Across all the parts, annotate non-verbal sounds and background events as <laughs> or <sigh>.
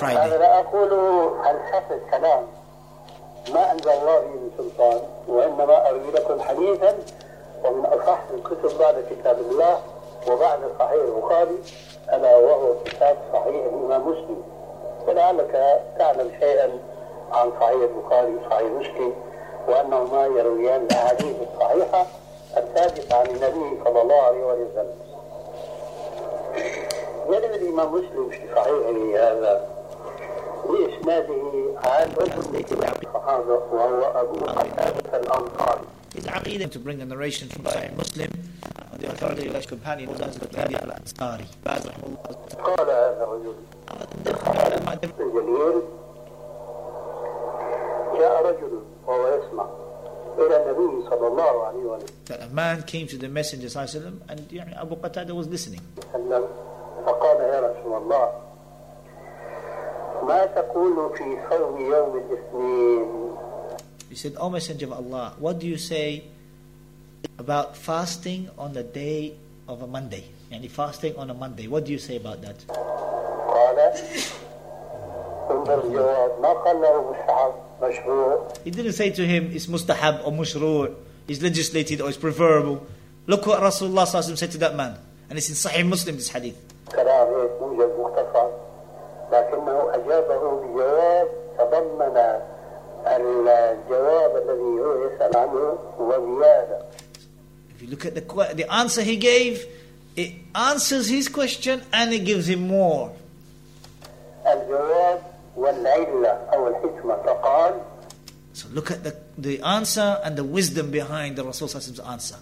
Friday. هذا لا أقوله فلسفة كلام ما أنزل الله به من سلطان وإنما أروي لكم حديثا ومن أصح الكتب بعد كتاب الله وبعد صحيح البخاري ألا وهو كتاب صحيح الإمام مسلم. ولعلك تعلم شيئا عن صحيح البخاري وصحيح مسلم وأنهما يرويان الأحاديث الصحيحة الثابتة عن النبي صلى الله عليه وسلم. يروي الإمام مسلم في صحيحه هذا بإسناده عن الصحابة وهو أبو قتادة الأنصاري His aqidah to bring a narration from Sahih Muslim on the authority of his companion Moses al-Ansari. Baz. قال هذا الرجل الجليل جاء رجل وهو يسمع إلى النبي صلى الله عليه That a man came to the Messenger sallallahu and يعني, Abu Qatada was listening. وسلم فقال يا رسول الله ما تقول في صوم يوم الاثنين said, O Messenger of Allah, what do you say about fasting on the day of a Monday? Any fasting on a Monday, what do you say about that? He didn't say to him, it's mustahab or mashru', it's legislated or it's preferable. Look what Rasulullah said to that man. And it's in Sahih Muslim, this hadith. لكنه أجابه بجواب تضمن الجواب الذي هو يسأل عنه وزيادة If you look at the, que- the answer he gave, it answers his question and it gives him more. الجواب والعلة أو الحكمة فقال So look at the, the answer and the wisdom behind the Rasul's answer.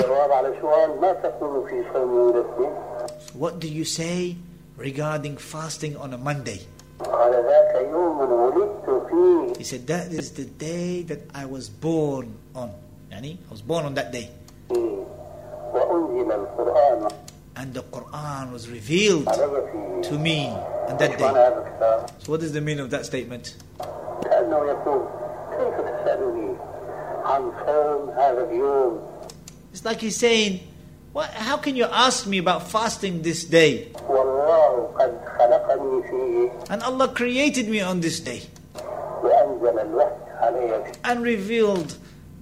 جواب على سؤال ما تقول في صوم يوم الاثنين So what do you say regarding fasting on a Monday? He said, that is the day that I was born on. Yani, I was born on that day. And the Quran was revealed to me on that day. So what is the meaning of that statement? It's like he's saying, what, how can you ask me about fasting this day? And Allah created me on this day وأنزل الوحي علي and revealed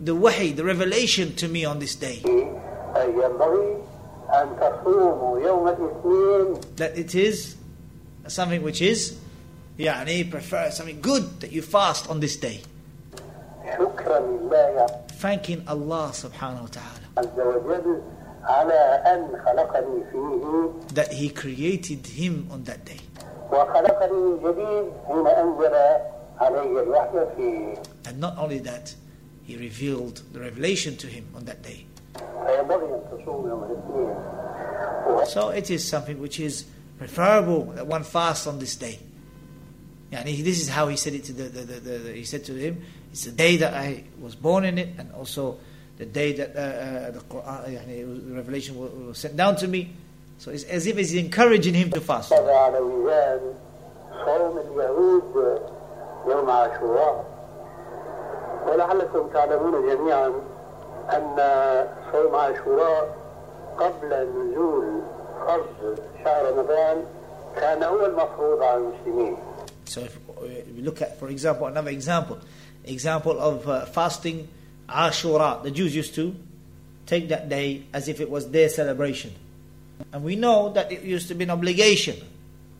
the wahi, the revelation to me on this day. فيه أي ينبغي أن تصوموا يوم الاثنين That it is something which is, يعني, prefer something good that you fast on this day. شكرا لله Thanking Allah subhanahu wa ta'ala عز وجل على أن خلقني فيه that He created him on that day. وخلقني من جديد حين أنزل علي الوحي فيه And not only that, He revealed the revelation to him on that day. فينبغي أن تصوم يوم الاثنين So it is something which is preferable that one fasts on this day. Yani this is how he said it to the, the, the, the, the- he said to him, it's the day that I was born in it, and also the day that uh, uh, the Quran, yani, it was- the revelation was, was sent down to me. So it's as if he's encouraging him to fast. هذا على وزان صوم اليهود يوم عاشوراء ولعلكم تعلمون جميعا أن صوم عاشوراء قبل نزول فرض شهر رمضان كان هو المفروض على المسلمين So if uh, we look at, for example, another example, example of uh, fasting Ashura, the Jews used to take that day as if it was their celebration. And we know that it used to be an obligation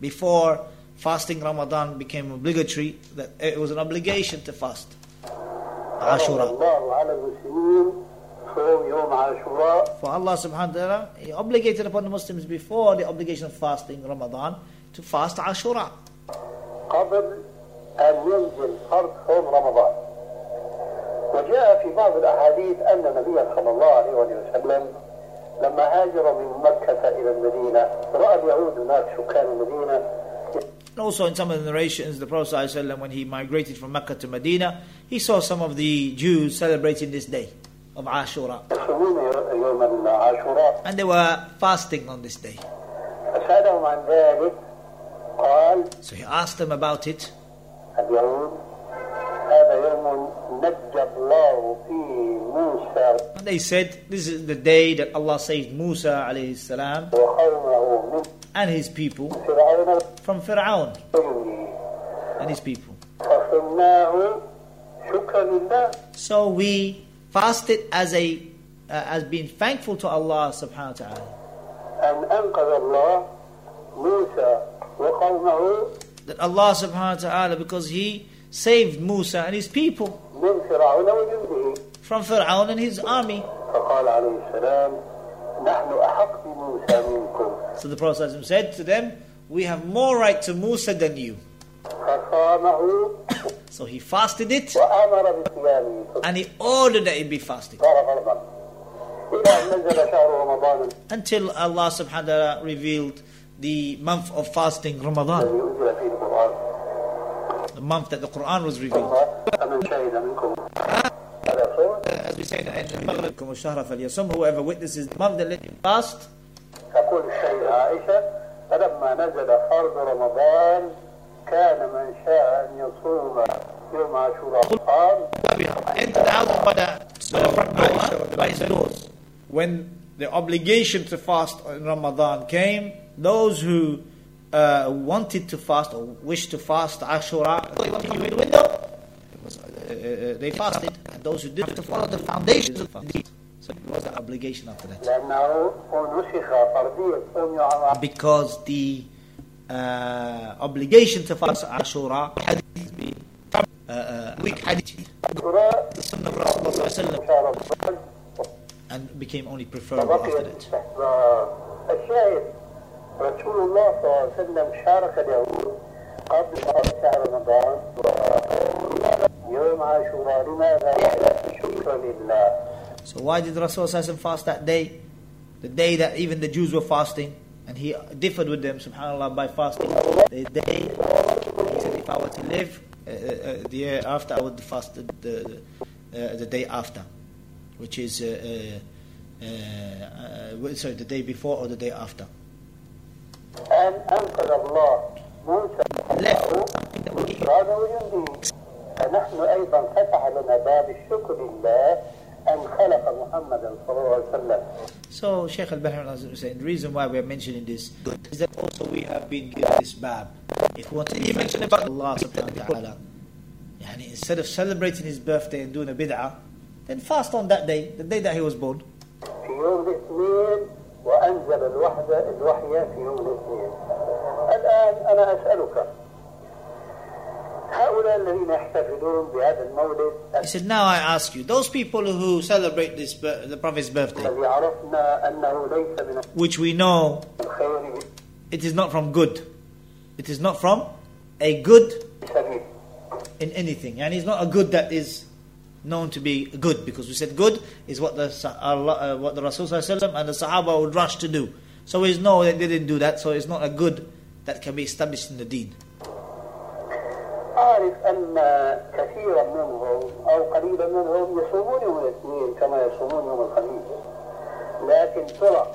before fasting Ramadan became obligatory, that it was an obligation to fast فرض Ashura. الله على المسلمين صوم يوم عاشوراء For Allah subhanahu wa ta'ala, He obligated upon the Muslims before the obligation of fasting Ramadan to fast Ashura. قبل أن ينزل فرض صوم رمضان وجاء في بعض الأحاديث أن النبي صلى الله عليه وسلم لما هاجر من مكة إلى المدينة رأى اليهود هناك سكان المدينة And also in some of the narrations, the Prophet ﷺ, when he migrated from Mecca to Medina, he saw some of the Jews celebrating this day of Ashura. يصومون يوم عاشوراء And they were fasting on this day. فسألهم عن ذلك قال So he asked them about it. And they said, this is the day that Allah saved Musa and his people from Fir'aun and his people. So we fasted as a uh, as being thankful to Allah subhanahu wa ta'ala. That Allah subhanahu wa ta'ala because he saved Musa and his people from Fir'aun and his army. So the Prophet said to them, We have more right to Musa than you. so he fasted it and he ordered that it be fasted. Until Allah subhanahu wa ta'ala revealed the month of fasting, Ramadan month that the Quran was revealed. فمن شهد منكم هذا صوم As we say in Maghrib, الشهر فليصم whoever witnesses the month that let him fast. تقول السيدة عائشة فلما نزل فرض رمضان كان من شاء أن يصوم يوم عاشوراء قام Enter the house by the, by the front door, by his doors. When the obligation to fast in Ramadan came, those who uh, wanted to fast or wished to fast Ashura, they. Was, uh, they fasted, and those who didn't to follow the foundations of the So it was the obligation after that. Because the uh, obligation to fast Ashura had been uh, uh, weak and became only preferable after that. الاستحباب الشاهد رسول الله صلى الله عليه وسلم شارك اليهود قبل شهر رمضان يوم عاشوراء لماذا؟ شكرا لله So why did Rasul Sallallahu fast that day? The day that even the Jews were fasting, and he differed with them, subhanAllah, by fasting. The day, he said, if I were to live uh, uh, the year after, I would fast the, the, uh, the day after, which is, uh, uh, uh, uh, sorry, the day before or the day after. أن أنقذ الله موسى Left something that would get you. فرعون وجنده فنحن أيضا فتح لنا باب الشكر لله أن خلق محمدا صلى الله عليه وسلم So Sheikh Al-Bahri was saying the reason why we are mentioning this is that also we have been given this bab. If we want to mention about Allah subhanahu wa ta'ala, yani instead of celebrating his birthday and doing a bid'ah, then fast on that day, the day that he was born. في يوم الاثنين وأنزل الوحدة الوحي في يوم الاثنين الآن أنا أسألك هؤلاء الذين يحتفلون بهذا المولد He said, now I ask you, those people who celebrate this bir- the Prophet's birthday, الذي عرفنا أنه ليس من which we know الخير it is not from good, it is not from a good سبيل in anything, and it's not a good that is known to be good because we said good is what the Sa- Allah, uh, what the Rasul Sallallahu Alaihi Wasallam and the Sahaba would rush to do. So we know that they didn't do that, so it's not a good that can be established in the deen. أعرف أن كثيرا منهم أو قليلا منهم يصومون يوم الاثنين كما يصومون يوم الخميس لكن ترى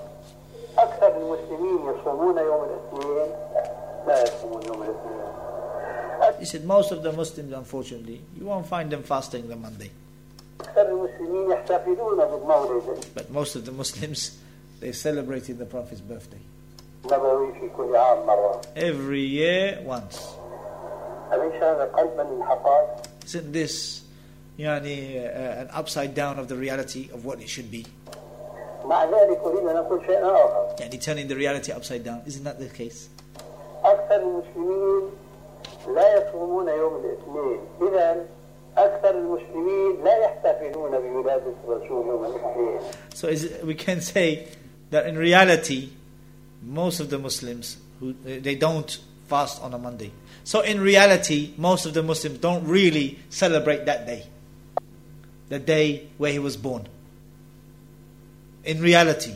أكثر المسلمين يصومون يوم الاثنين لا يصومون يوم الاثنين He said most of the Muslims, unfortunately, you won't find them fasting the Monday, أكثر المسلمين يحتفلون بالمولد but most of the Muslims they celebrating the Prophet's birthday النبوي في كل عام مرة every year once. أليس هذا قلبا للحقائق Isn't this, yani, uh, an upside down of the reality of what it should be? مع ذلك أريد أن أقول شيئا آخر Yani turning the reality upside down. Isn't that the case? أكثر المسلمين لا يصومون يوم الاثنين إذا أكثر المسلمين لا يحتفلون بولادة الرسول يوم الاثنين So is it, we can say that in reality, most of the Muslims who they don't fast on a Monday. So in reality, most of the Muslims don't really celebrate that day, the day where he was born. In reality,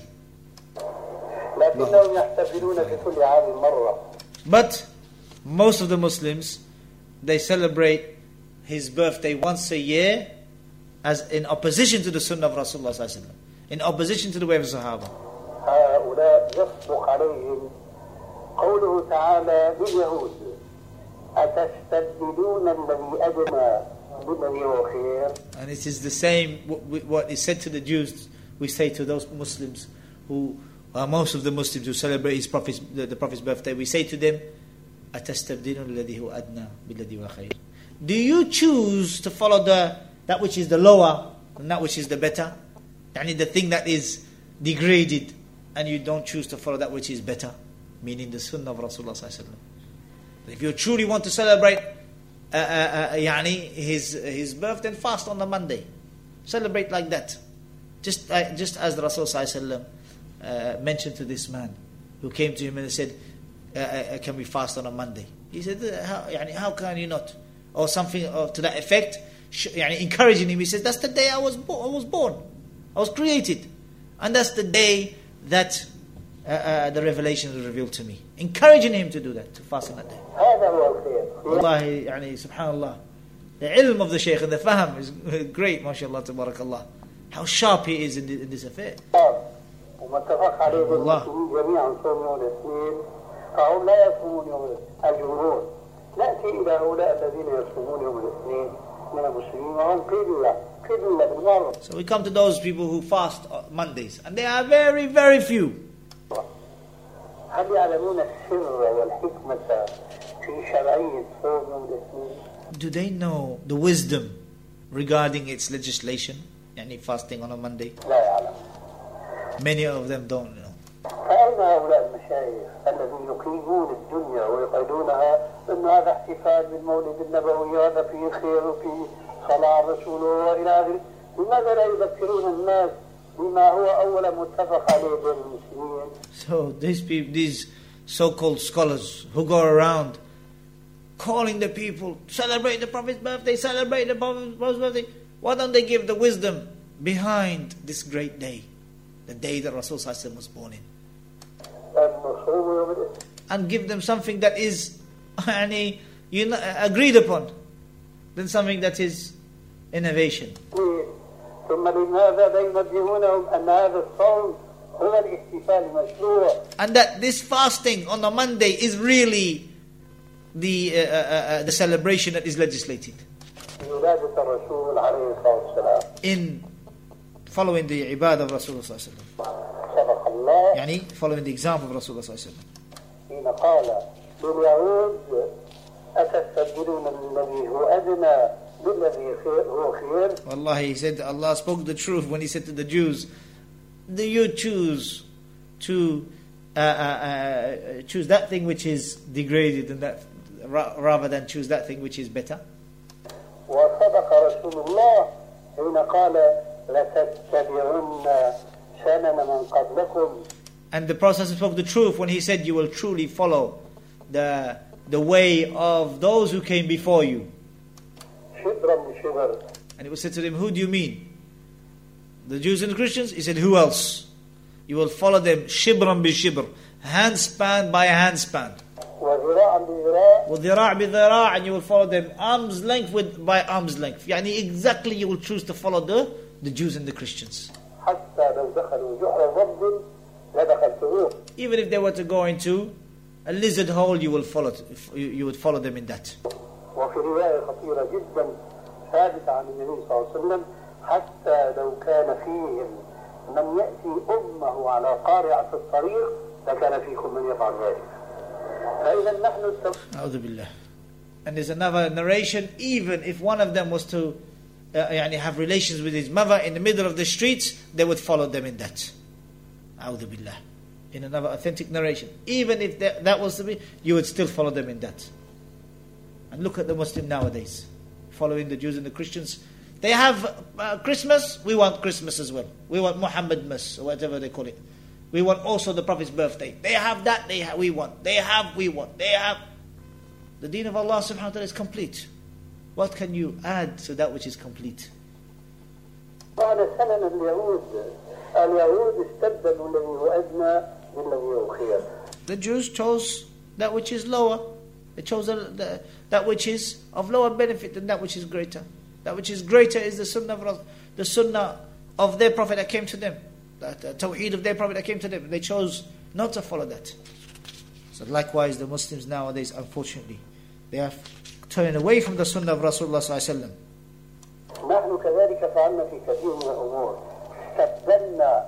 لكنهم يحتفلون في كل عام مرة but most of the Muslims they celebrate his birthday once a year, as in opposition to the Sunnah of Rasulullah sallallahu alaihi wasallam, in opposition to the way of the Sahaba. هؤلاء يصدق عليهم قوله تعالى لليهود أتستبدلون الذي أدنى بالذي هو خير And it is the same what, what is said to the Jews, we say to those Muslims who uh, most of the Muslims who celebrate his prophet's, the, the Prophet's birthday, we say to them, أَتَسْتَبْدِلُ الَّذِي هُوَ أَدْنَى بِالَّذِي هُوَ خَيْرٌ Do you choose to follow the that which is the lower and that which is the better? Yani the thing that is degraded and you don't choose to follow that which is better, meaning the sunnah of Rasulullah sallallahu If you truly want to celebrate uh, uh, uh, yani his, his birth, then fast on the Monday. Celebrate like that. Just, uh, just as the Rasul sallallahu uh, mentioned to this man who came to him and said, uh, uh, can we fast on a Monday? He said, uh, how, يعني, how can you not? Or something to that effect, يعني, encouraging him. He said, that's the day I was, bo- I was born. I was created. And that's the day that uh, uh, the revelation was revealed to me. Encouraging him to do that, to fast on that day. Wallahi, يعني, subhanallah. The ilm of the shaykh and the faham is <laughs> great, mashallah, tabarakallah. How sharp he is in, in this affair. ومتفق عليه المسلمين جميعا صوم يوم الاثنين فهم لا يصومون يوم الجمهور ناتي الى هؤلاء الذين يصومون يوم الاثنين من المسلمين وهم قله قله بالمره So we come to those people who fast Mondays, and they are very, very few. هل يعلمون السر والحكمة في شرعية صوم يوم الاثنين؟ Do they know the wisdom regarding its legislation? Any fasting on a Monday? لا يعلم Many of them don't know. فأين هؤلاء المشايخ الذين يقيمون الدنيا ويقيدونها أن هذا احتفال بالمولد النبوي وهذا فيه خير وفيه صلاة الرسول وإلى آخره لماذا لا يذكرون الناس بما هو أولا متفق عليه بين المسلمين So these people, these so-called scholars who go around calling the people, celebrate the Prophet's birthday, celebrate the Prophet's birthday. Why don't they give the wisdom behind this great day? The day that Rasul was born in. and give them something that is <laughs> you know, uh, agreed upon than something that is innovation. And that this fasting on a Monday is really the, uh, uh, uh, uh the celebration that is legislated. In following the ibadah of Rasulullah. sallallahu alaihi wasallam. صدق الله يعني following the example of Rasulullah sallallahu alaihi wasallam. حين قال لليهود أتستبدلون الذي هو أدنى بالذي خير هو خير Wallahi, he said Allah spoke the truth when he said to the Jews, do you choose to uh, uh, uh, choose that thing which is degraded and that ra- rather than choose that thing which is better? وصدق رسول الله حين قال لتتبعن سنن من قبلكم and the Prophet spoke the truth when he said, You will truly follow the, the way of those who came before you. And it was said to them, Who do you mean? The Jews and the Christians? He said, Who else? You will follow them, Shibran bi shibr, handspan by handspan. وذراع بذراع and you will follow them arm's length with by arm's length. يعني exactly you will choose to follow the, the Jews and the Christians. حتى لو دخلوا جحر ضب لدخلتموه Even if they were to go into a lizard hole, you will follow, you, you would follow them in that. وفي رواية خطيرة جدا ثابتة عن النبي صلى الله عليه وسلم حتى لو كان فيهم من يأتي أمه على قارعة الطريق لكان فيكم من يفعل ذلك فإذا نحن التو... أعوذ بالله. And there's another narration, even if one of them was to uh, have relations with his mother in the middle of the streets, they would follow them in that. A'udhu billah. In another authentic narration. Even if that, that was to be, you would still follow them in that. And look at the Muslim nowadays, following the Jews and the Christians. They have uh, Christmas, we want Christmas as well. We want Muhammadmas or whatever they call it. We want also the Prophet's birthday. They have that, they ha- we want. They have, we want. They have. The deen of Allah subhanahu wa ta'ala is complete. What can you add to that which is complete? قال سنن اليهود اليهود استبدلوا الذي هو أدنى بالذي هو خير The Jews chose that which is lower. They chose the, the, that which is of lower benefit than that which is greater. That which is greater is the sunnah of, Ras- the sunnah of their prophet that came to them. The, the tawheed of their prophet that came to them. They chose not to follow that. So likewise, the Muslims nowadays, unfortunately, they have turned away from the sunnah of Rasulullah sallallahu alaihi wasallam. نحن كذلك فعلنا في كثير من الأمور. استبدلنا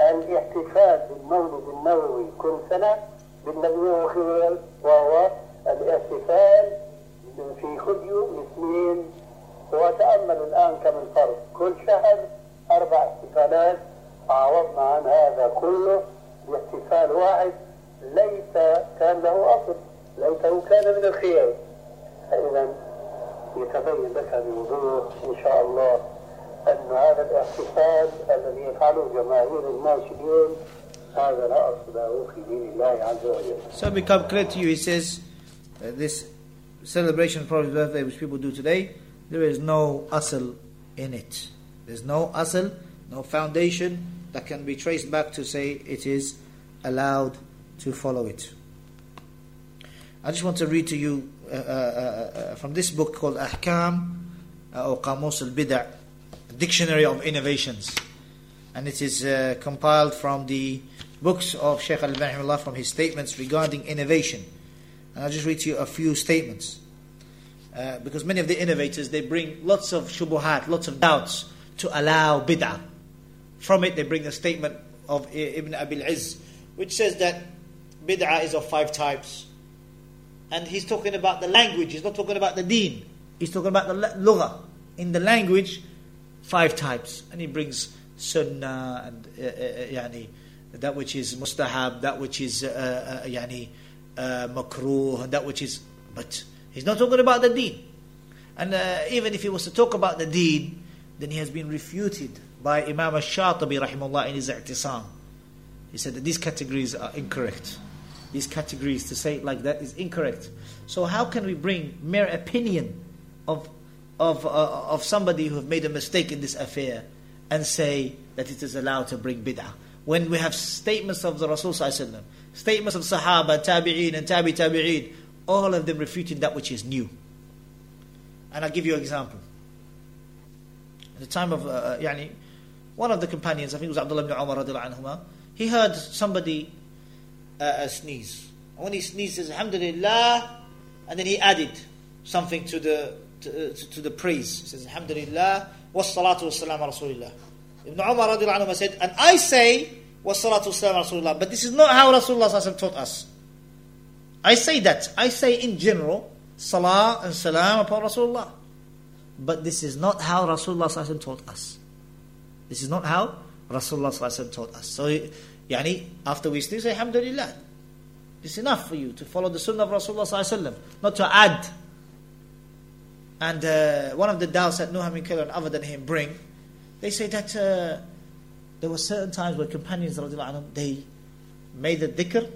الاحتفال بالمولد النبوي كل سنة بالنبي خير وهو الاحتفال في يوم اثنين وتأمل الآن كم الفرق؟ كل شهر أربع احتفالات عوضنا عن هذا كله باحتفال واحد. ليس كان له أصل ليته كان من الخيار. فإذا يتبين لك بوضوح إن شاء الله أن هذا الاحتفال الذي يفعله جماهير الناس اليوم هذا لا أصل له في دين الله عز وجل. So become clear to you, he says, uh, this celebration of Prophet's birthday which people do today, there is no asl in it. There's no asl, no foundation that can be traced back to say it is allowed to follow it. I just want to read to you uh, uh, uh, uh from this book called Ahkam or Qamus al-Bid'a, Dictionary of Innovations. And it is compiled from the books of Shaykh al-Bani from his statements regarding innovation. And I'll just read to you a few statements. Uh, because many of the innovators, they bring lots of shubuhat, lots of doubts to allow bid'ah. From it, they bring a statement of Ibn Abil Izz, which says that bid'ah is of five types. And he's talking about the language, he's not talking about the deen. He's talking about the lugha. In the language, five types. And he brings sunnah and uh, uh, uh yani, that which is mustahab, that which is uh, uh, yani, uh, makruh, that which is. But he's not talking about the deen. And uh, even if he was to talk about the deen, then he has been refuted by Imam al-Shatibi rahimahullah in his i'tisam. He said that these categories are incorrect. These categories, to say it like that, is incorrect. So how can we bring mere opinion of, of, uh, of somebody who have made a mistake in this affair and say that it is allowed to bring bid'ah? When we have statements of the Rasul statements of Sahaba, Tabi'een and Tabi Tabi'een, all of them refuting that which is new. And I'll give you an example. At the time of, uh, uh yani, one of the companions, I think it was Abdullah ibn Umar anhuma, he heard somebody uh, uh, sneeze. And when he sneezes, Alhamdulillah, and then he added something to the to, uh, to the praise. He says, Alhamdulillah, wassalatu wassalam ala Rasulillah. Ibn Umar anhuma said, and I say, wassalatu wassalam ala Rasulillah, but this is not how Rasulullah taught us. I say that. I say in general, salah and salam upon Rasulullah. But this is not how Rasulullah taught us. This is not how Rasulullah taught us. So, yani, after we still say, Alhamdulillah. It's enough for you to follow the sunnah of Rasulullah not to add. And uh, one of the doubts that Nuh bin and other than him bring, they say that uh, there were certain times where companions, they made the dhikr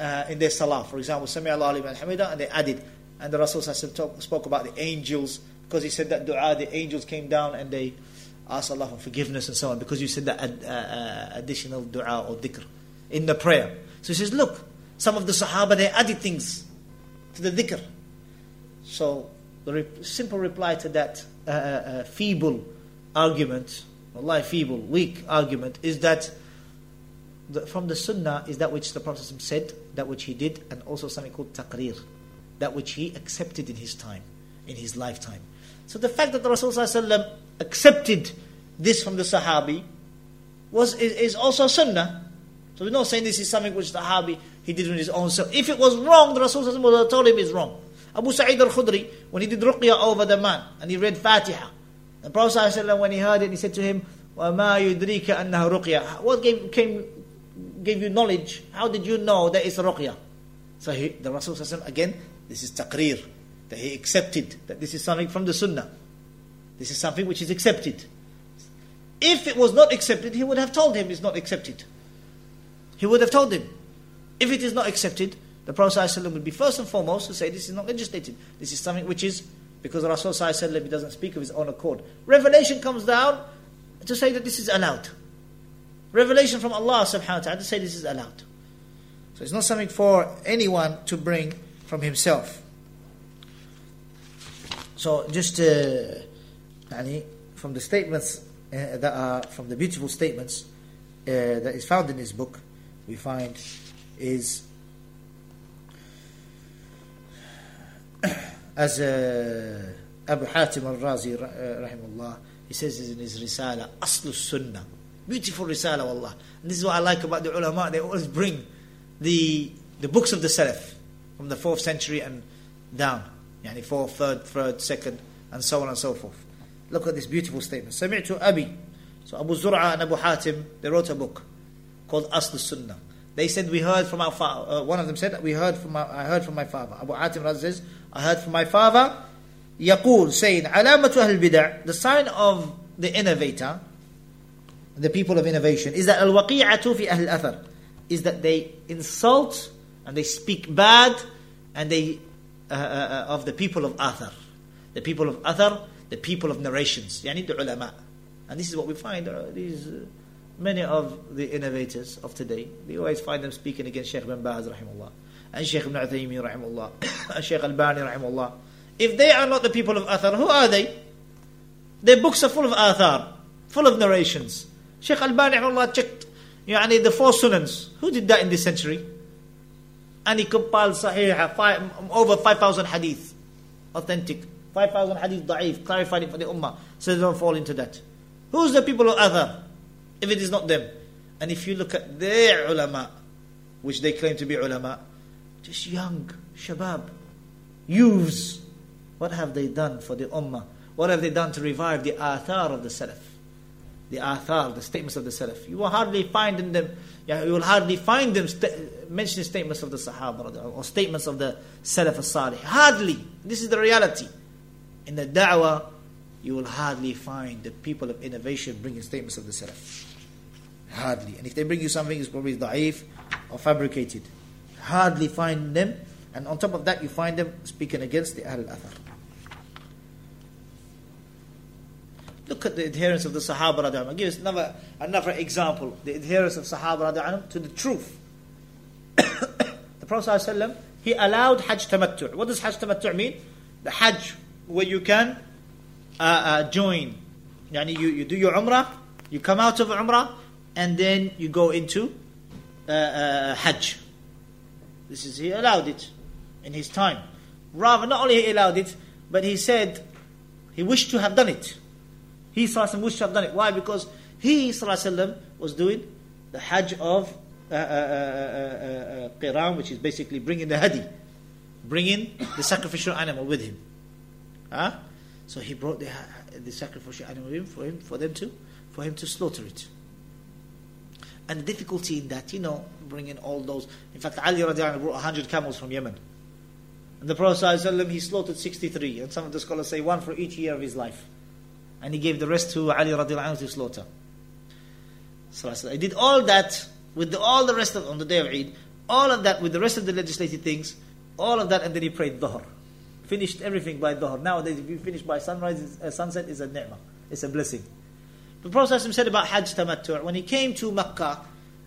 uh, in their salah. For example, Sami Allah liman hamida, and they added. And the Rasul spoke about the angels, because he said that dua, the angels came down and they asked Allah for forgiveness and so on, because you said that ad, uh, uh, additional dua or dhikr in the prayer. So he says, look, some of the Sahaba, they added things to the dhikr. So the re- simple reply to that uh, uh, uh feeble argument, Allah feeble, weak argument, is that from the sunnah is that which the Prophet said, that which he did, and also something called taqrir, that which he accepted in his time, in his lifetime. So the fact that the Rasul accepted this from the Sahabi was is, is, also sunnah. So we're not saying this is something which the Sahabi he did on his own self. If it was wrong, the Rasul would have told him it's wrong. Abu Sa'id al-Khudri, when he did ruqya over the man, and he read Fatiha, the Prophet when he heard it, he said to him, وَمَا يُدْرِيكَ أَنَّهُ رُقْيَةٌ What gave, came gave you knowledge, how did you know that it's ruqya? So he, the Rasul again, this is taqreer, that he accepted that this is something from the sunnah. This is something which is accepted. If it was not accepted, he would have told him it's not accepted. He would have told him. If it is not accepted, the Prophet ﷺ would be first and foremost to say this is not legislated. This is something which is because Rasul ﷺ doesn't speak of his own accord. Revelation comes down to say that this is allowed revelation from Allah subhanahu wa ta'ala to say this is allowed. So it's not something for anyone to bring from himself. So just uh, from the statements uh, that are from the beautiful statements uh, that is found in this book, we find is <clears throat> as uh, Abu Hatim al-Razi uh, rahimahullah, he says in his Risala, Aslu Sunnah Beautiful risala, wallah. And this is what I like about the ulama. They always bring the, the books of the Salaf from the 4th century and down. Yani 4th, 3rd, 3rd, 2nd, and so on and so forth. Look at this beautiful statement. Sami'tu Abi. So Abu Zur'a and Abu Hatim, they wrote a book called Asl Sunnah. They said, we heard from our father. Uh, one of them said, we heard from our, I heard from my father. Abu Hatim Raz says, I heard from my father, Yaqul, saying, Alamatu al-Bid'ah. the sign of the innovator, the people of innovation, is that Al-Waqi'atu fi Ahl Athar, is that they insult and they speak bad and they, uh, uh, uh of the people of Athar. The people of Athar, the people of narrations, yani the ulama. And this is what we find, uh, these, uh, many of the innovators of today, we always find them speaking against Sheikh bin Baz, rahimullah, and Sheikh ibn Uthaymeen, rahimullah, <coughs> and Sheikh Al-Bani, rahimullah. If they are not the people of Athar, who are they? Their books are full of Athar, full of narrations. Sheikh Al-Bani, rahimullah, checked yani, the four sunans. Who did that in this century? And he compiled Sahih, over 5,000 hadith, authentic 5,000 hadith da'if, clarified it for the ummah, so they don't fall into that. Who's the people of Athar? if it is not them. And if you look at their ulama, which they claim to be ulama, just young, shabab, youths, what have they done for the ummah? What have they done to revive the athar of the salaf? The athar, the statements of the salaf. You will hardly find in them, you will hardly find them st- mentioning statements of the sahaba or statements of the salaf as-salih. Hardly. This is the reality. In the da'wah, you will hardly find the people of innovation bringing statements of the salaf. Hardly. And if they bring you something, it's probably da'if or fabricated. Hardly find them. And on top of that, you find them speaking against the Ahl al-Athar. Look at the adherence of the Sahaba radiallahu I'll give us another, another example. The adherence of Sahaba radiallahu to the truth. <coughs> the Prophet he allowed Hajj Tamattu'. What does Hajj Tamattu' mean? The Hajj where you can uh, uh, join. Yani you, you do your Umrah, you come out of Umrah, and then you go into uh, uh, Hajj. This is, he allowed it in his time. Rather, not only he allowed it, but he said he wished to have done it. He Sallallahu wished to have done it. Why? Because he Sallallahu was doing the Hajj of uh, uh, uh, uh, uh, Qiran, which is basically bringing the Hadi, bringing the sacrificial animal with him. Huh? So he brought the, the sacrificial animal for him, for them to, for him to slaughter it and the difficulty in that, you know, bringing all those. In fact, Ali radiallahu brought 100 camels from Yemen. And the Prophet ﷺ, he slaughtered 63, and some of the scholars say one for each year of his life. And he gave the rest to Ali radiallahu to slaughter. So I did all that with the, all the rest of, on the day of Eid, all of that with the rest of the legislative things, all of that, and then he prayed Dhuhr. Finished everything by Dhuhr. Nowadays, if you finish by sunrise, uh, sunset is a ni'mah. It's a blessing. The Prophet said about Hajj Tamattu' when he came to Mecca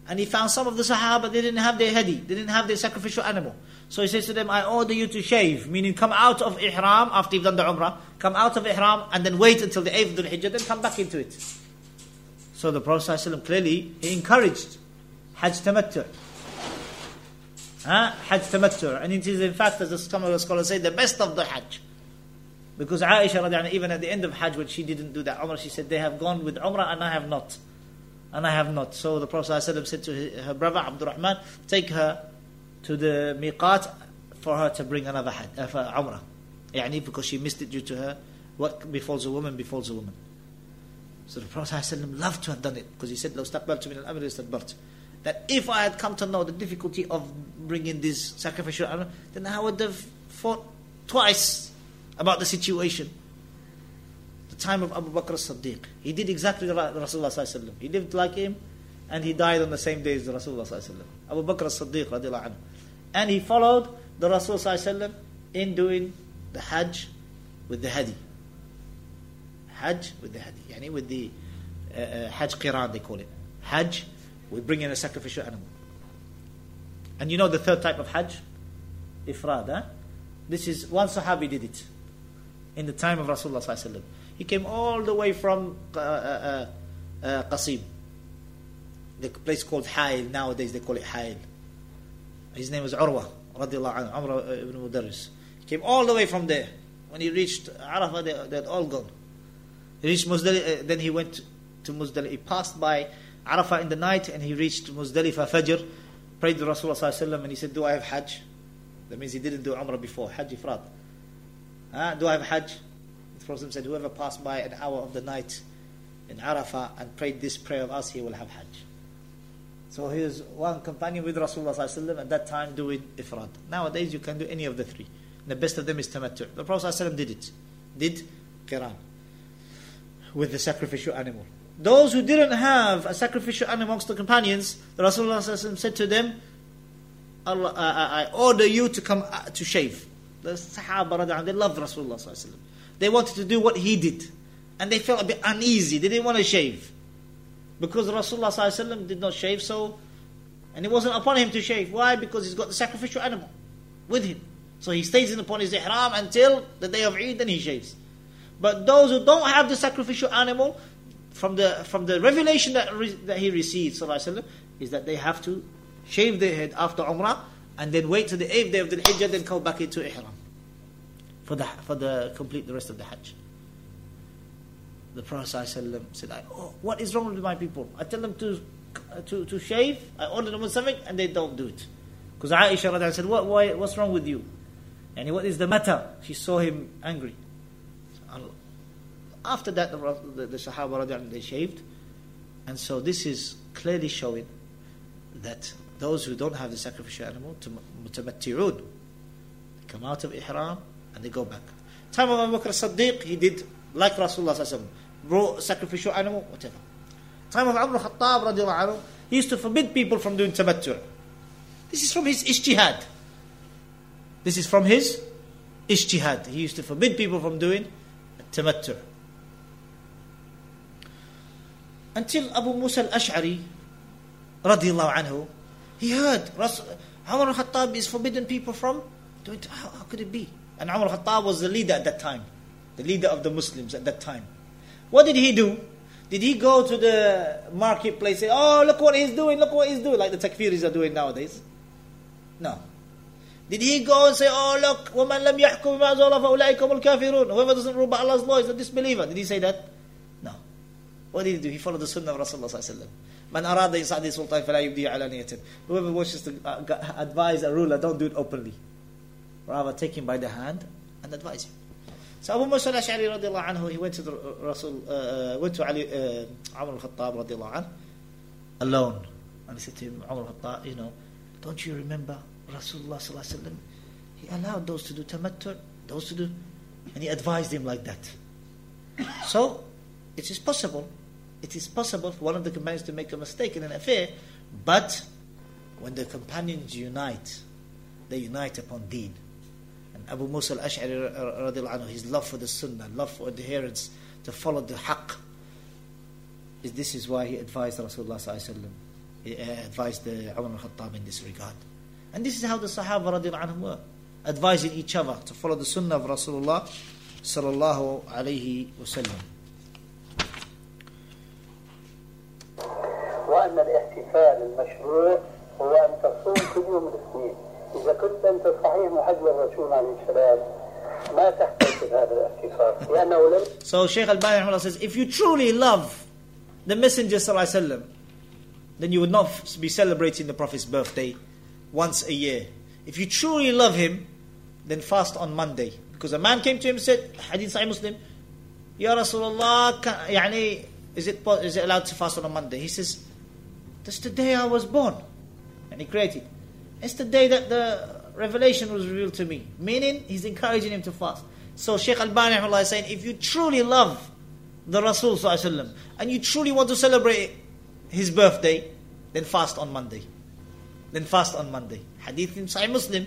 and he found some of the Sahaba, they didn't have their hadi, they didn't have their sacrificial animal. So he says to them, I order you to shave, meaning come out of Ihram after you've done the Umrah, come out of Ihram and then wait until the 8th of the Hijjah, then come back into it. So the Prophet ﷺ clearly he encouraged Hajj Tamattu'. Huh? Hajj Tamattu'. And it is in fact, as some of the scholars say, the best of the Hajj. Because Aisha, even at the end of Hajj, when she didn't do that Umrah, she said, They have gone with Umrah and I have not. And I have not. So the Prophet ﷺ said to her brother Abdurrahman, Take her to the miqat for her to bring another Hajj, uh, for Umrah. Yani because she missed it due to her, what befalls a woman befalls a woman. So the Prophet ﷺ loved to have done it because he said, لو استقبلت من الأمر استدبرت. That if I had come to know the difficulty of bringing this sacrificial animal, then I would have fought twice about the situation. The time of Abu Bakr as-Siddiq. He did exactly like Rasulullah He lived like him and he died on the same day as the Rasulullah Abu Bakr as-Siddiq anhu. And he followed the Rasul in doing the Hajj with the Hadi. Hajj with the Hadi. Yani with the uh, uh, Hajj Qiran they call it. Hajj with bringing a sacrificial animal. And you know the third type of Hajj? Ifrad. This is one Sahabi did it in the time of Rasulullah He came all the way from uh, uh, uh, uh, Qasim, the place called Hail. Nowadays they call it Hail. His name was Urwa, Umrah ibn Mudarris. He came all the way from there. When he reached Arafah, they, they had all gone. He reached Muzdalifah, uh, then he went to Muzdalifah. He passed by Arafah in the night and he reached Muzdalifah Fajr, prayed to Rasulullah and he said, Do I have Hajj? That means he didn't do Umrah before, Hajj Ifrad. Huh? Do I have Hajj? The Prophet said, Whoever passed by an hour of the night in Arafah and prayed this prayer of us, he will have Hajj. So he was one companion with Rasulullah at that time doing Ifrad. Nowadays you can do any of the three. The best of them is Tamattu. The Prophet did it. Did Qiran. With the sacrificial animal. Those who didn't have a sacrificial animal amongst the companions, the Rasulullah said to them, Allah, I, I order you to come uh, to shave. The Sahaba, they loved Rasulullah. They wanted to do what he did. And they felt a bit uneasy. They didn't want to shave. Because Rasulullah did not shave, so and it wasn't upon him to shave. Why? Because he's got the sacrificial animal with him. So he stays in upon his ihram until the day of Eid, then he shaves. But those who don't have the sacrificial animal, from the from the revelation that re, that he received, وسلم, is that they have to shave their head after Umrah and then wait till the eighth day of the Hijjah, then come back into ihram for the for the complete the rest of the Hajj the Prophet said, oh, what is wrong with my people? I tell them to, to, to shave, I order them something, and they don't do it. Because Aisha said, what, why, what's wrong with you? And what is the matter? She saw him angry. After that, the, the, the Sahaba they shaved. And so this is clearly showing that those who don't have the sacrificial animal, mutamatti'un, come out of ihram and they go back. Time of Abu Bakr he did like Rasulullah brought sacrificial animal, whatever. Time of Umar Khattab anhu, he used to forbid people from doing tamattu'. This is from his ijtihad. This is from his ijtihad. He used to forbid people from doing tamattu' Until Abu Musa al-Ash'ari radiallahu anhu, he heard Rasul, Umar al-Khattab is forbidden people from doing, how, how could it be? And Umar al-Khattab was the leader at that time, the leader of the Muslims at that time. What did he do? Did he go to the marketplace and say, oh, look what he's doing, look what he's doing, like the takfiris are doing nowadays? No. Did he go and say, oh, look, وَمَنْ لَمْ يَحْكُمْ بِمَا أَنزَلَ فَأُولَٰئِكَ الْكَافِرُونَ Whoever doesn't rule by Allah's law is a disbeliever. Did he say that? What did he do? He followed the sunnah of Rasulullah Man arada yasadi sultan fala yubdi. Whoever wishes to uh, advise a ruler, don't do it openly. Rather, take him by the hand and advise him. So Abu Musa al-Ash'ari radiallahu anhu, he went to the Rasul, uh, went to Ali, uh, Umar al-Khattab radiallahu anhu, alone. And he said to him, Umar al-Khattab, you know, don't you remember Rasulullah sallallahu alaihi wasallam? He allowed those to do tamattu, those to do, and he advised him like that. So, it is possible, it is possible for one of the companions to make a mistake in an affair, but when the companions unite, they unite upon deen. And Abu Musa al-Ash'ari his love for the sunnah, love for adherence, to follow the haqq. This is why he advised Rasulullah sallallahu he uh, advised the Umar al-Khattab in this regard. And this is how the Sahaba anhum were, advising each other to follow the sunnah of Rasulullah sallallahu alayhi wasallam. الاحتفال المشروع هو أن تصوم كل يوم الاثنين إذا كنت أنت صحيح محجب الرسول عليه السلام ما تحتاج هذا الاحتفال لأنه لم So Shaykh Al-Bani says, if you truly love the Messenger وسلم, then you would not be celebrating the Prophet's birthday once a year. If you truly love him, then fast on Monday. Because a man came to him and said, Hadith Sahih Muslim, Ya Rasulullah, يعني, is it, is it allowed to fast on a Monday? He says, that's the day I was born. And he created. It's the day that the revelation was revealed to me. Meaning, he's encouraging him to fast. So Shaykh Al-Bani is saying, if you truly love the Rasul and you truly want to celebrate his birthday, then fast on Monday. Then fast on Monday. Hadith in Sahih Muslim,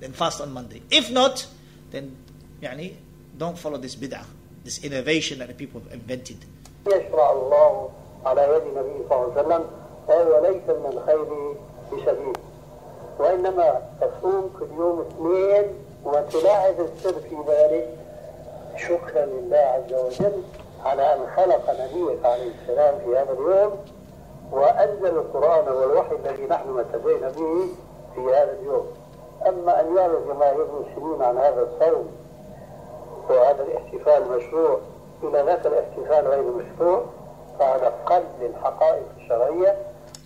then fast on Monday. If not, then يعني, don't follow this bid'ah, this innovation that the people have invented. وهو ليس من الخير بشديد وإنما تصوم كل يوم اثنين وتلاحظ السر في ذلك. شكرا لله عز وجل على أن خلق نبيك عليه السلام في هذا اليوم وأنزل القرآن والوحي الذي نحن مهتدينا به في هذا اليوم. أما أن يعرض جماهير المسلمين عن هذا الصوم وهذا الاحتفال مشروع إلى ذاك الاحتفال غير مشروع فهذا قلب للحقائق الشرعية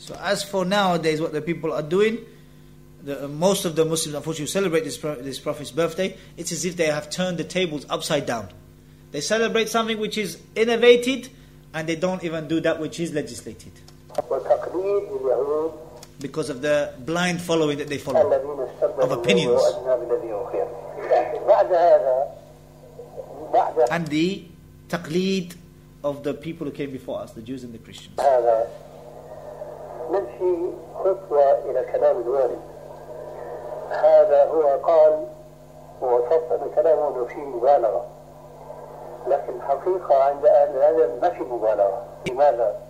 So as for nowadays, what the people are doing, the, uh, most of the Muslims, unfortunately, celebrate this, this Prophet's birthday, it's as if they have turned the tables upside down. They celebrate something which is innovated, and they don't even do that which is legislated. Because of the blind following that they follow of opinions. And the taqleed of the people who came before us, the Jews and the Christians. نمشي خطوة إلى كلام الوالد هذا هو قال أن كلامه فيه مبالغة لكن الحقيقة عند أهل العلم ما في مبالغة لماذا؟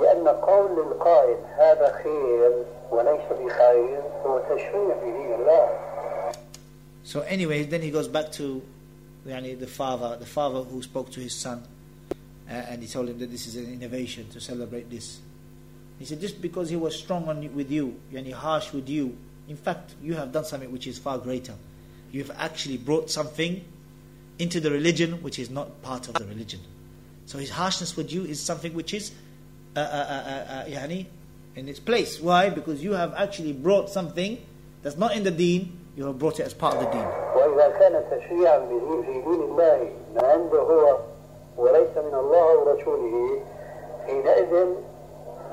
لأن قول القائل هذا خير وليس بخير هو تشريع في دين الله So anyway, then he goes back to yani, the father, the father who spoke to his son, uh, and he told him that this is an innovation to celebrate this. He said, just because he was strong on, with you, yani harsh with you, in fact, you have done something which is far greater. You have actually brought something into the religion which is not part of the religion. So his harshness with you is something which is uh, uh, uh, uh, uh, yani, in its place. Why? Because you have actually brought something that's not in the deen, you have brought it as part of the deen.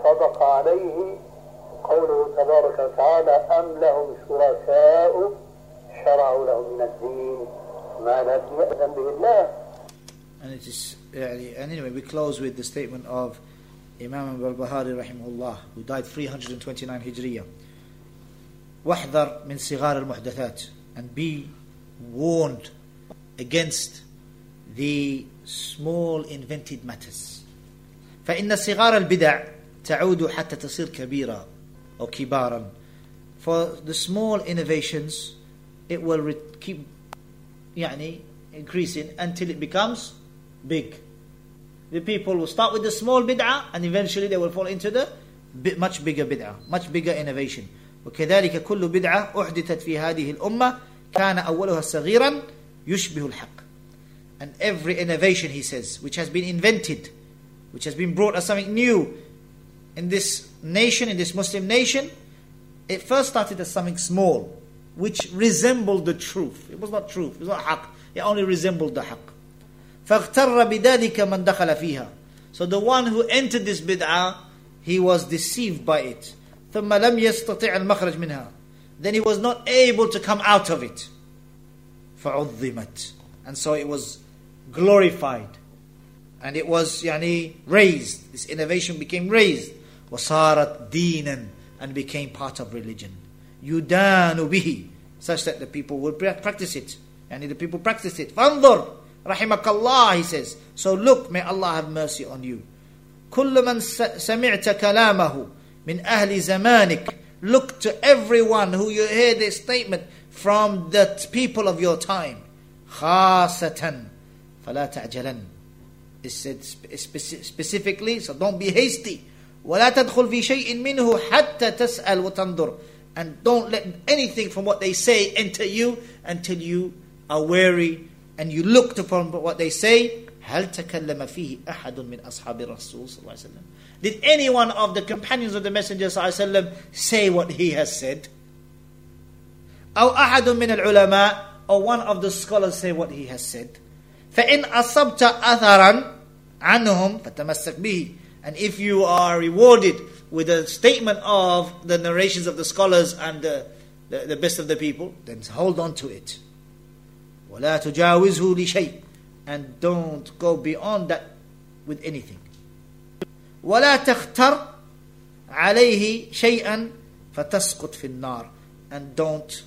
صدق عليه قوله تبارك وتعالى أم لهم شركاء شرعوا لهم من الدين ما لم يأذن به الله And it is, يعني, and anyway, we close with the statement of Imam al-Bahari rahimahullah, who died 329 Hijriya. واحذر من صغار المحدثات and be warned against the small invented matters. فإن صغار البدع تعود حتى تصير كبيرة أو كبارا. For the small innovations, it will re- keep يعني increasing until it becomes big. The people will start with the small bid'ah and eventually they will fall into the bi- much bigger bid'ah, much bigger innovation. وكذلك كل بدعة أحدثت في هذه الأمة كان أولها صغيرا يشبه الحق. And every innovation, he says, which has been invented, which has been brought as something new in this nation, in this Muslim nation, it first started as something small, which resembled the truth. It was not truth, it was not haqq. It only resembled the haqq. فاغتر بذلك من دخل فيها. So the one who entered this bid'ah, he was deceived by it. ثم لم يستطع المخرج منها. Then he was not able to come out of it. فعظمت. And so it was glorified. And it was يعني raised. This innovation became raised. وصارت دينا and became part of religion. يدان به such that the people will pra- practice it. And the people practice it. فانظر رحمك الله he says. So look, may Allah have mercy on you. كل من س- سمعت كلامه من أهل زمانك Look to everyone who you hear this statement from the people of your time. خاصة فلا تعجلن It said spe- speci- specifically, so don't be hasty. ولا تدخل في شيء منه حتى تسأل وتنظر. And don't let anything from what they say enter you until you are wary and you looked upon what they say. هل تكلم فيه أحد من أصحاب الرسول صلى الله عليه وسلم Did any one of the companions of the Messenger صلى الله عليه وسلم say what he has said? أو أحد من العلماء or one of the scholars say what he has said? فإن أصبت أثرا عنهم فتمسك به and if you are rewarded with a statement of the narrations of the scholars and the, the, the best of the people then hold on to it ولا تجاوزه لشيء and don't go beyond that with anything ولا تختر عليه شيئا فتسقط في النار and don't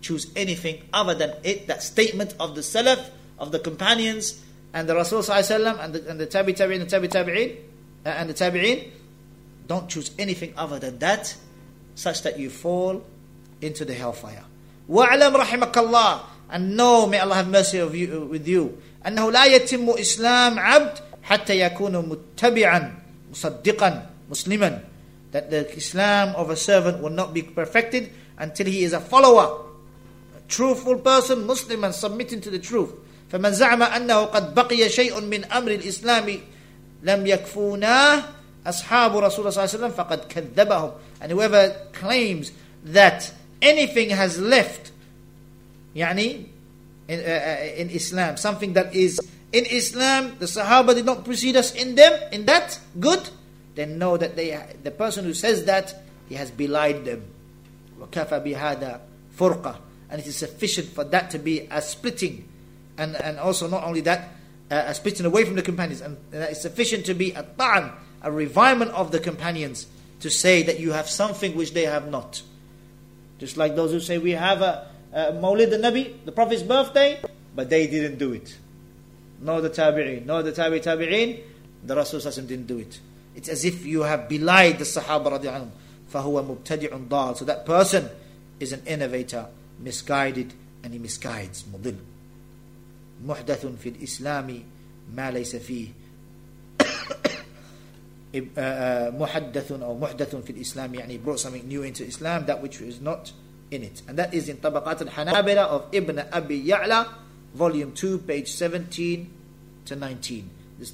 choose anything other than it that statement of the salaf of the companions and the Rasul صلى الله عليه وسلم and the, and the tabi tabi'in and the tabi tabi'in uh, and the tabi'in don't choose anything other than that such that you fall into the hellfire واعلم رحمك الله and know may Allah have mercy of you, with you أنه لا يتم إسلام عبد حتى يكون متبعا مصدقا مسلما that the Islam of a servant will not be perfected until he is a follower a truthful person Muslim and submitting to the truth فمن زعم أنه قد بقي شيء من أمر الإسلام لم يكفونا أصحاب رسول الله صلى الله عليه وسلم فقد كذبهم and whoever claims that anything has left يعني in, uh, uh, in Islam something that is in Islam the Sahaba did not precede us in them in that good then know that they the person who says that he has belied them وكفى بهذا فرقة and it is sufficient for that to be a splitting and, and also not only that uh, a splitting away from the companions and that is sufficient to be a ta'an a revilement of the companions to say that you have something which they have not just like those who say we have a, a Mawlid al-Nabi the Prophet's birthday but they didn't do it nor the Tabi'een nor the Tabi Tabi'een the Rasul didn't do it it's as if you have belied the Sahaba radiallahu anhum فهو مبتدع ضال so that person is an innovator misguided and he misguides مضل محدث في الإسلام ما ليس فيه. <coughs> محدث أو محدث في الإسلام يعني brought something new into Islam that which is not in it. And that is in طبقات الحنابلة of Ibn Abi Ya'la volume 2 page 17 to 19 this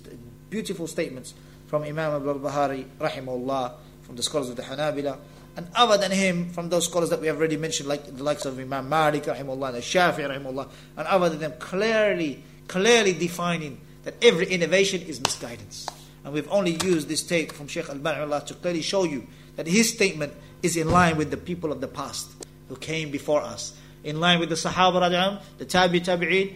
beautiful statements from Imam al-Barbahari rahimahullah from the scholars of the Hanabila and other than him from those scholars that we have already mentioned like the likes of Imam Malik rahimahullah and Shafi'i rahimahullah and other than them clearly clearly defining that every innovation is misguidance and we've only used this tape from Sheikh Al-Albani to clearly show you that his statement is in line with the people of the past who came before us. In line with the Sahaba, the Tabi Tabi'een,